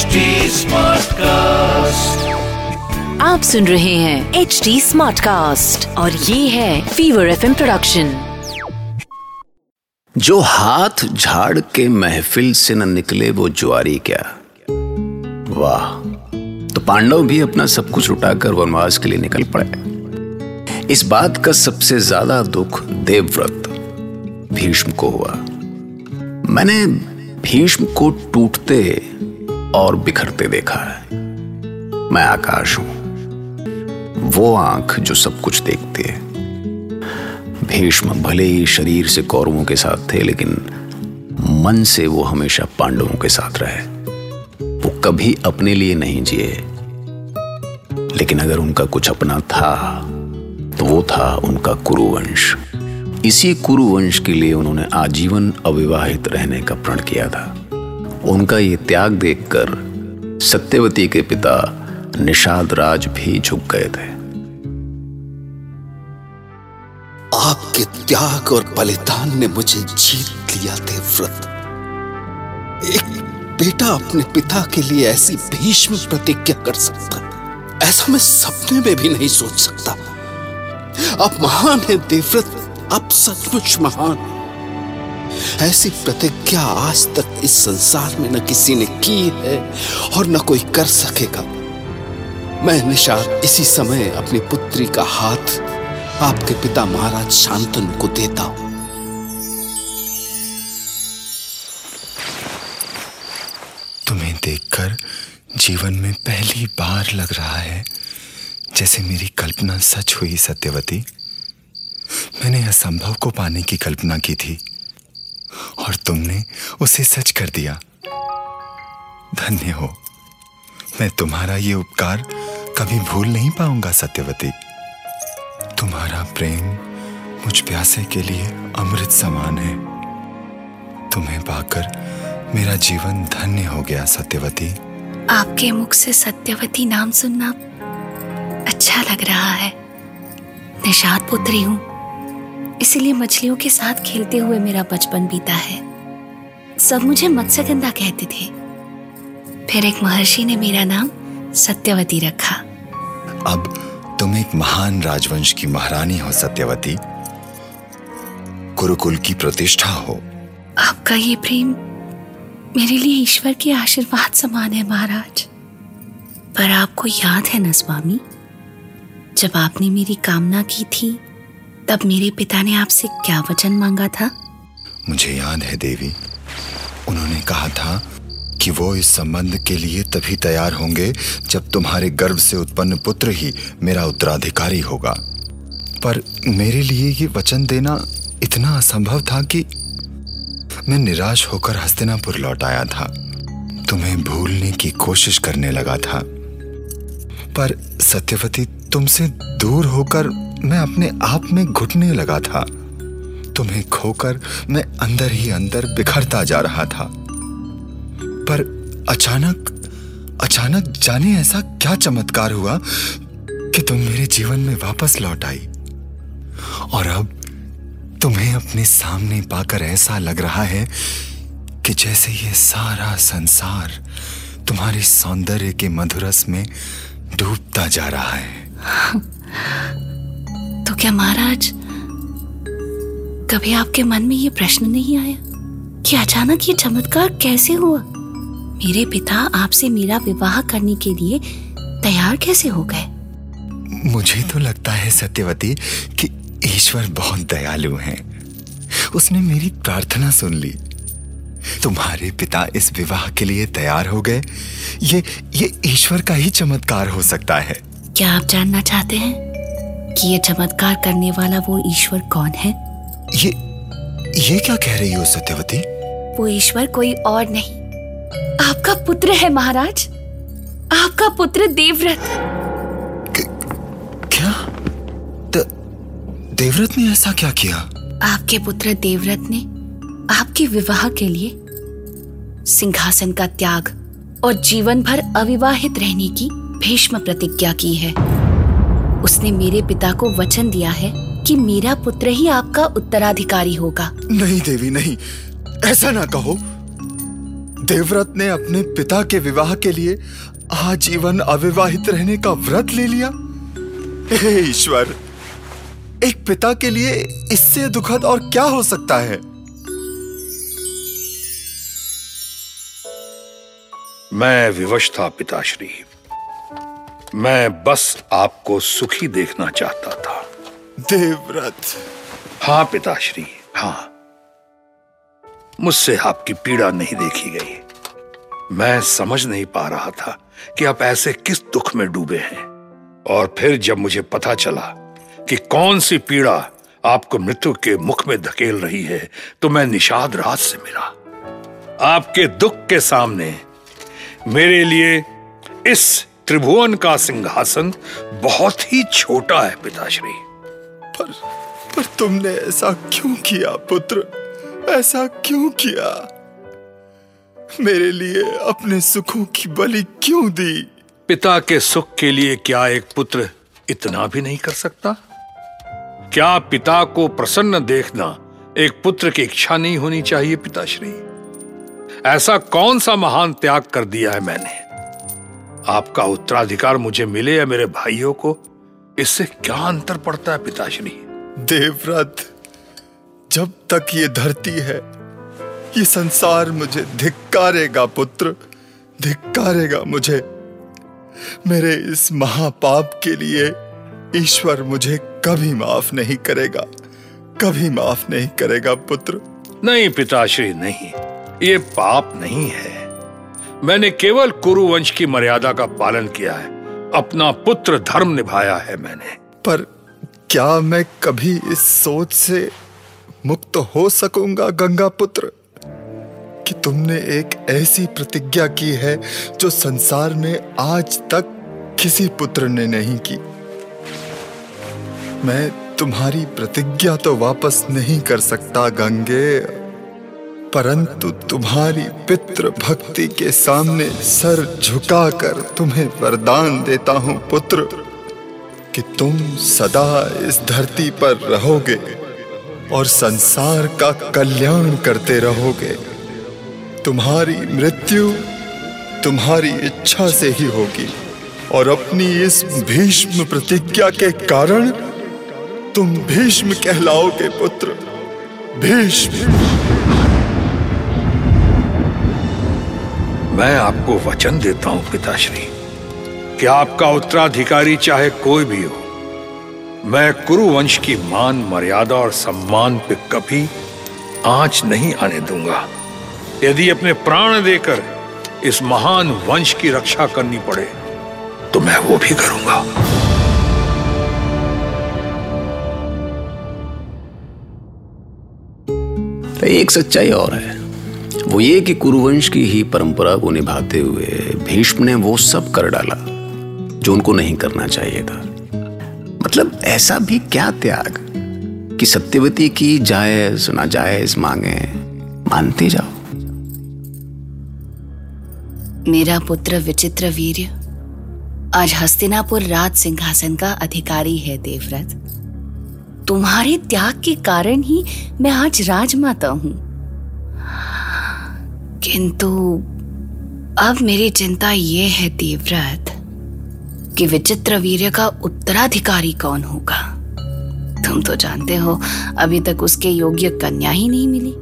HD Smartcast. आप सुन रहे हैं एच डी स्मार्ट कास्ट और ये है फीवर एफ़ प्रोडक्शन जो हाथ झाड़ के महफिल से न निकले वो जुआरी क्या? वाह तो पांडव भी अपना सब कुछ उठाकर वनवास के लिए निकल पड़े। इस बात का सबसे ज़्यादा दुख देवव्रत भीष्म को हुआ। मैंने भीष्म को टूटते और बिखरते देखा है। मैं आकाश हूँ। वो आँख जो सब कुछ देखती है। भीष्म भले ही शरीर से कौरवों के साथ थे, लेकिन मन से वो हमेशा पांडवों के साथ रहे। वो कभी अपने लिए नहीं जिए। लेकिन अगर उनका कुछ अपना था तो वो था उनका कुरुवंश। इसी कुरुवंश के लिए उन्होंने आजीवन अविवाहित रहने का प्रण किया था। उनका ये त्याग देखकर सत्यवती के पिता निषाद राज भी झुक गए थे। आपके त्याग और बलिदान ने मुझे जीत लिया, देवव्रत। एक बेटा अपने पिता के लिए ऐसी भीष्म प्रतिज्ञा कर सकता ऐसा मैं सपने में भी नहीं सोच सकता। आप महान है, देवव्रत। आप सचमुच महान ऐसी प्रतिज्ञा आज तक इस संसार में न किसी ने की है और न कोई कर सकेगा। मैं निषाद इसी समय अपनी पुत्री का हाथ आपके पिता महाराज शांतनु को देता हूँ। तुम्हें देखकर जीवन में पहली बार लग रहा है जैसे मेरी कल्पना सच हुई, सत्यवती। मैंने असंभव को पाने की कल्पना की थी। और तुमने उसे सच कर दिया। धन्य हो। मैं तुम्हारा ये उपकार कभी भूल नहीं पाऊँगा, सत्यवती। तुम्हारा प्रेम मुझ प्यासे के लिए अमृत समान है। तुम्हें पाकर मेरा जीवन धन्य हो गया, सत्यवती। आपके मुख से सत्यवती नाम सुनना अच्छा लग रहा है। निषाद पुत्री हूँ। इसीलिए मछलियों के साथ खेलते हुए मेरा बचपन बीता है। सब मुझे मत्स्यगंधा कहते थे। फिर एक महर्षि ने मेरा नाम सत्यवती रखा। अब तुम एक महान राजवंश की महारानी हो सत्यवती। गुरुकुल की प्रतिष्ठा हो। आपका ये प्रेम मेरे लिए ईश्वर के आशीर्वाद समान है महाराज। पर आपको याद है ना स्वामी जब आपने मेरी कामना की थी तब मेरे पिता ने आपसे क्या वचन मांगा था? मुझे याद है देवी। उन्होंने कहा था कि वो इस संबंध के लिए तभी तैयार होंगे जब तुम्हारे गर्भ से उत्पन्न पुत्र ही मेरा उत्तराधिकारी होगा। पर मेरे लिए ये वचन देना इतना असंभव था कि मैं निराश होकर हस्तिनापुर लौट आया था। तुम्हें भूलने की कोशिश करने लगा था। पर सत्यवती, तुमसे दूर होकर मैं अपने आप में घुटने लगा था। तुम्हें खोकर मैं अंदर ही अंदर बिखरता जा रहा था। पर अचानक अचानक जाने ऐसा क्या चमत्कार हुआ कि तुम मेरे जीवन में वापस लौट आई। और अब तुम्हें अपने सामने पाकर ऐसा लग रहा है कि जैसे ये सारा संसार तुम्हारे सौंदर्य के मधुरस में डूबता जा रहा है। क्या महाराज कभी आपके मन में ये प्रश्न नहीं आया? कि अचानक ये चमत्कार कैसे हुआ? मेरे पिता आपसे मेरा विवाह करने के लिए तैयार कैसे हो गए? मुझे तो लगता है सत्यवती कि ईश्वर बहुत दयालु हैं। उसने मेरी प्रार्थना सुन ली। तुम्हारे पिता इस विवाह के लिए तैयार हो गए। ये ये ईश्वर का ही चमत्कार हो सकता है। क्या आप जानना चाहते हैं? कि ये चमत्कार करने वाला वो ईश्वर कौन है? ये ये क्या कह रही हो सत्यवती? वो ईश्वर कोई और नहीं। आपका पुत्र है महाराज। आपका पुत्र देवव्रत। क्या? द, देवव्रत ने ऐसा क्या किया? आपके पुत्र देवव्रत ने आपके विवाह के लिए सिंहासन का त्याग और जीवन भर अविवाहित रहने की भीष्म प्रतिज्ञा की है। उसने मेरे पिता को वचन दिया है कि मेरा पुत्र ही आपका उत्तराधिकारी होगा। नहीं देवी नहीं। ऐसा ना कहो। देवव्रत ने अपने पिता के विवाह के लिए आजीवन अविवाहित रहने का व्रत ले लिया। हे ईश्वर एक पिता के लिए इससे दुखद और क्या हो सकता है? मैं विवश था पिताश्री। मैं बस आपको सुखी देखना चाहता था। देवव्रत। हाँ पिताश्री हाँ। मुझसे आपकी पीड़ा नहीं देखी गई। मैं समझ नहीं पा रहा था कि आप ऐसे किस दुख में डूबे हैं। और फिर जब मुझे पता चला कि कौन सी पीड़ा आपको मृत्यु के मुख में धकेल रही है तो मैं निषाद राज से मिला। आपके दुख के सामने मेरे लिए इस त्रिभुवन का सिंहासन बहुत ही छोटा है पिताश्री। पर पर तुमने ऐसा क्यों किया पुत्र? ऐसा क्यों किया? मेरे लिए अपने सुखों की बलि क्यों दी? पिता के सुख के लिए क्या एक पुत्र इतना भी नहीं कर सकता? क्या पिता को प्रसन्न देखना एक पुत्र की इच्छा नहीं होनी चाहिए पिताश्री? ऐसा कौन सा महान त्याग कर दिया है मैंने? आपका उत्तराधिकार मुझे मिले या मेरे भाइयों को इससे क्या अंतर पड़ता है पिताश्री? देवव्रत जब तक ये धरती है ये संसार मुझे धिक्कारेगा पुत्र धिक्कारेगा मुझे। मेरे इस महापाप के लिए ईश्वर मुझे कभी माफ़ नहीं करेगा कभी माफ़ नहीं करेगा पुत्र। नहीं पिताश्री नहीं ये पाप नहीं है। मैंने केवल कुरुवंश की मर्यादा का पालन किया है। अपना पुत्र धर्म निभाया है मैंने। पर क्या मैं कभी इस सोच से मुक्त हो सकूँगा, गंगा पुत्र? कि तुमने एक ऐसी प्रतिज्ञा की है जो संसार में आज तक किसी पुत्र ने नहीं की। मैं तुम्हारी प्रतिज्ञा तो वापस नहीं कर सकता, गंगे। परंतु तुम्हारी पितृ भक्ति के सामने सर झुकाकर तुम्हें वरदान देता हूँ, पुत्र, कि तुम सदा इस धरती पर रहोगे और संसार का कल्याण करते रहोगे। तुम्हारी मृत्यु तुम्हारी इच्छा से ही होगी और अपनी इस भीष्म प्रतिज्ञा के कारण तुम भीष्म कहलाओगे, पुत्र। भीष्म। मैं आपको वचन देता हूँ, पिताश्री, कि आपका उत्तराधिकारी चाहे कोई भी हो, मैं कुरुवंश की मान, मर्यादा और सम्मान पे कभी आँच नहीं आने दूँगा। यदि अपने प्राण देकर इस महान वंश की रक्षा करनी पड़े तो मैं वो भी करूँगा। तो एक सच्चाई और है। वो ये कि कुरुवंश की ही परंपरा को निभाते हुए भीष्म ने वो सब कर डाला, जो उनको नहीं करना चाहिए था। मतलब ऐसा भी क्या त्याग कि सत्यवती की जायज़ ना जायज़ मांगे मानते जाओ? मेरा पुत्र विचित्र वीर, आज हस्तिनापुर राज सिंहासन का अधिकारी है देवव्रत। तुम्हारे त्याग के कारण ही मैं आज राजमाता हूँ। किंतु अब मेरी चिंता यह है देवव्रत कि विचित्र वीर्य का उत्तराधिकारी कौन होगा? तुम तो जानते हो, अभी तक उसके योग्य कन्या ही नहीं मिली।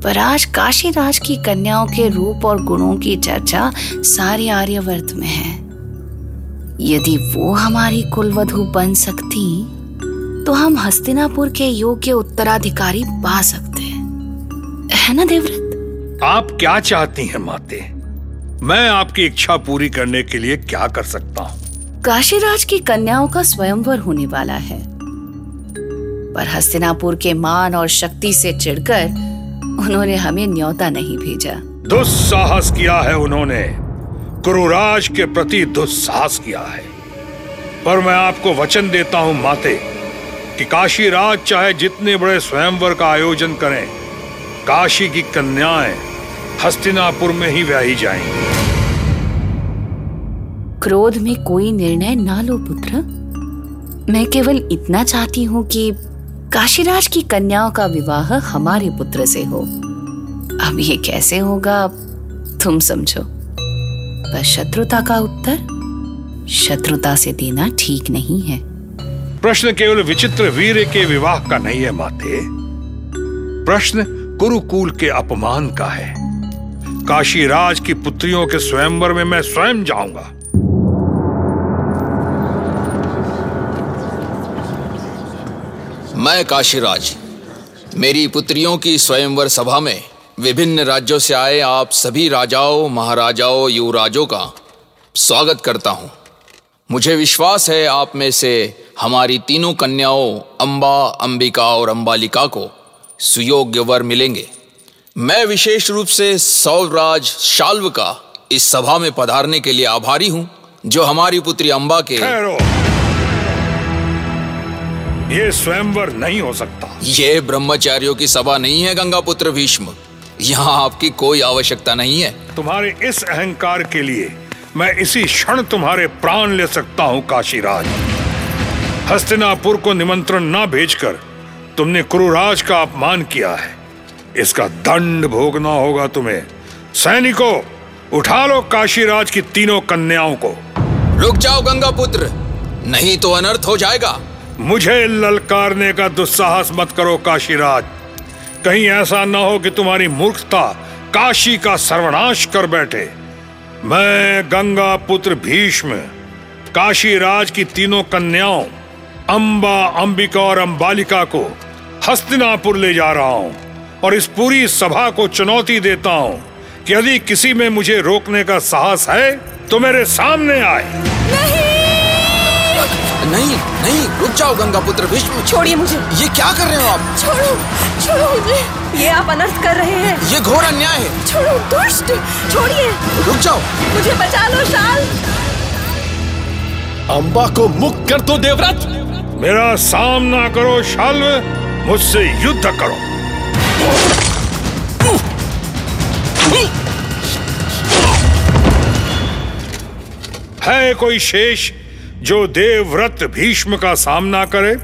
पर आज काशी राज की कन्याओं के रूप और गुणों की चर्चा सारे आर्यवर्त में है। यदि वो हमारी कुलवधु बन सकती तो हम हस्तिनापुर के योग्य उत्तराधिकारी पा सकते हैं। है ना, देवव्रत? आप क्या चाहती हैं माते? मैं आपकी इच्छा पूरी करने के लिए क्या कर सकता हूँ? काशीराज की कन्याओं का स्वयंवर होने वाला है। पर हस्तिनापुर के मान और शक्ति से चिढ़कर उन्होंने हमें न्योता नहीं भेजा। दुस्साहस किया है उन्होंने। कुरुराज के प्रति दुस्साहस किया है। पर मैं आपको वचन देता हूँ माते कि काशी राज चाहे जितने बड़े स्वयंवर का आयोजन करें काशी की कन्याएँ हस्तिनापुर में ही व्याही जाएँगी। क्रोध में कोई निर्णय ना लो पुत्र। मैं केवल इतना चाहती हूँ कि काशीराज की कन्याओं का विवाह हमारे पुत्र से हो। अब ये कैसे होगा तुम समझो। पर शत्रुता का उत्तर? शत्रुता से देना ठीक नहीं है। प्रश्न केवल विचित्र वीर के विवाह का नहीं है माते प्रश्न कुरुकुल के अपमान का है। काशी राज की पुत्रियों के स्वयंवर में मैं स्वयं जाऊँगा। मैं काशीराज, मेरी पुत्रियों की स्वयंवर सभा में विभिन्न राज्यों से आए आप सभी राजाओं, महाराजाओं, युवराजों का स्वागत करता हूँ। मुझे विश्वास है आप में से हमारी तीनों कन्याओं, अंबा, अंबिका और अंबालिका को सुयोग्य वर मिलेंगे। मैं विशेष रूप से सौराज शाल्व का इस सभा में पधारने के लिए आभारी हूँ जो हमारी पुत्री अंबा के ये स्वयंवर नहीं हो सकता। ये ब्रह्मचारियों की सभा नहीं है गंगा पुत्र भीष्म। यहाँ आपकी कोई आवश्यकता नहीं है। तुम्हारे इस अहंकार के लिए मैं इसी क्षण तुम्हारे प्राण ले सकता हूँ काशीराज। हस्तिनापुर को निमंत्रण ना भेजकर तुमने कुरुराज का अपमान किया है। इसका दंड भोगना होगा तुम्हें। सैनिकों उठा लो काशीराज की तीनों कन्याओं को। रुक जाओ गंगा पुत्र नहीं तो अनर्थ हो जाएगा। मुझे ललकारने का दुस्साहस मत करो काशीराज। कहीं ऐसा ना हो कि तुम्हारी मूर्खता काशी का सर्वनाश कर बैठे। मैं गंगा पुत्र भीष्म काशी राज की तीनों कन्याओं अंबा अंबिका और अंबालिका को हस्तिनापुर ले जा रहा हूँ। और इस पूरी सभा को चुनौती देता हूँ कि यदि किसी में मुझे रोकने का साहस है तो मेरे सामने आए। नहीं नहीं नहीं रुक जाओ गंगा पुत्र भीष्म। छोड़िए मुझे। ये क्या कर रहे हो आप? छोड़ो छोड़ो मुझे। ये आप अनर्थ कर रहे हैं। ये घोर अन्याय है। छोड़ो दुष्ट छोड़िए। रुक जाओ। मुझे बचा लो शाल। अंबा को मुक्त कर दो देवव्रत। मेरा सामना करो शाल्व। मुझसे युद्ध करो। है कोई शेष जो देवव्रत भीष्म का सामना करे?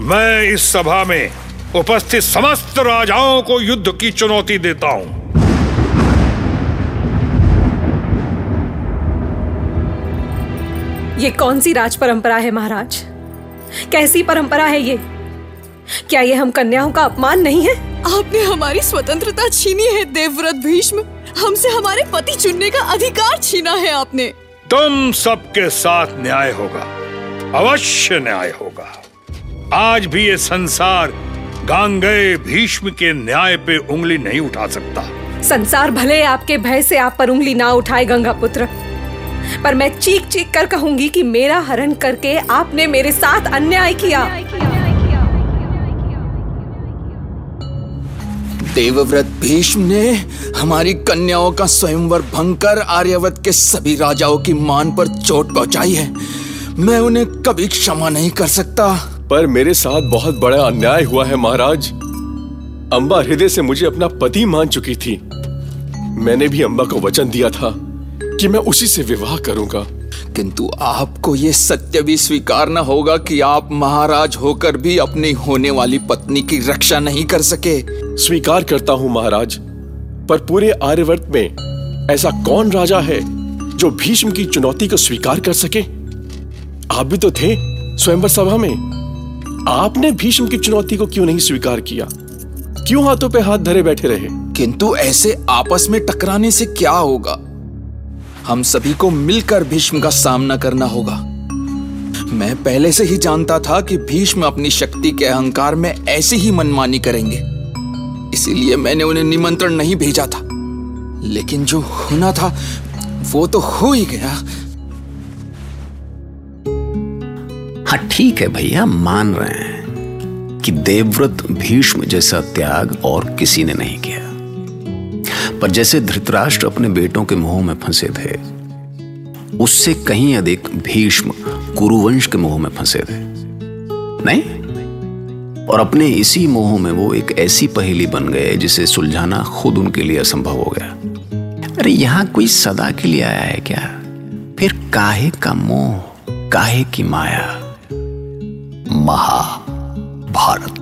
मैं इस सभा में उपस्थित समस्त राजाओं को युद्ध की चुनौती देता हूँ। ये कौन सी राज परंपरा है महाराज? कैसी परंपरा है ये? क्या ये हम कन्याओं का अपमान नहीं है? आपने हमारी स्वतंत्रता छीनी है देवव्रत भीष्म। हमसे हमारे पति चुनने का अधिकार छीना है आपने। तुम सबके साथ न्याय होगा अवश्य न्याय होगा। आज भी ये संसार गांगए भीष्म के न्याय पे उंगली नहीं उठा सकता। संसार भले आपके भय से आप पर उंगली ना उठाए गंगा पुत्र। पर मैं चीख चीख कर कहूँगी कि मेरा हरण करके आपने मेरे साथ अन्याय किया, अन्याय किया। देवव्रत भीष्म ने हमारी कन्याओं का स्वयंवर भंग कर आर्यवत के सभी राजाओं की मान पर चोट पहुंचाई है। मैं उन्हें कभी क्षमा नहीं कर सकता। पर मेरे साथ बहुत बड़ा अन्याय हुआ है, महाराज। अम्बा हृदय से मुझे अपना पति मान चुकी थी। मैंने भी अम्बा को वचन दिया था कि मैं उसी से विवाह करूँगा। किंतु आपको ये सत्य भी स्वीकारना होगा कि आप महाराज होकर भी अपनी होने वाली पत्नी की रक्षा नहीं कर सके। स्वीकार करता हूँ महाराज पर पूरे आर्यवर्त में ऐसा कौन राजा है जो भीष्म की चुनौती को स्वीकार कर सके? आप भी तो थे स्वयंवर सभा में। आपने भीष्म की चुनौती को क्यों नहीं स्वीकार किया? क्यों हाथों पे हाथ धरे बैठे रहे? किंतु ऐसे आपस में टकराने से क्या होगा? हम सभी को मिलकर भीष्म का सामना करना होगा। मैं पहले से ही जानता था कि भीष्म अपनी शक्ति के अहंकार में ऐसी ही मनमानी करेंगे। इसीलिए मैंने उन्हें निमंत्रण नहीं भेजा था। लेकिन जो होना था, वो तो हो ही गया। हाँ ठीक है भैया, मान रहे हैं कि देवव्रत भीष्म जैसा त्याग और किसी ने नहीं किया। पर जैसे धृतराष्ट्र अपने बेटों के मोह में फंसे थे, उससे कहीं अधिक भीष्म कुरुवंश के मोह में फंसे थे। नहीं? और अपने इसी मोह में वो एक ऐसी पहेली बन गए जिसे सुलझाना खुद उनके लिए असंभव हो गया। अरे यहाँ कोई सदा के लिए आया है क्या? फिर काहे का मोह, काहे की माया? महाभारत। महाभारत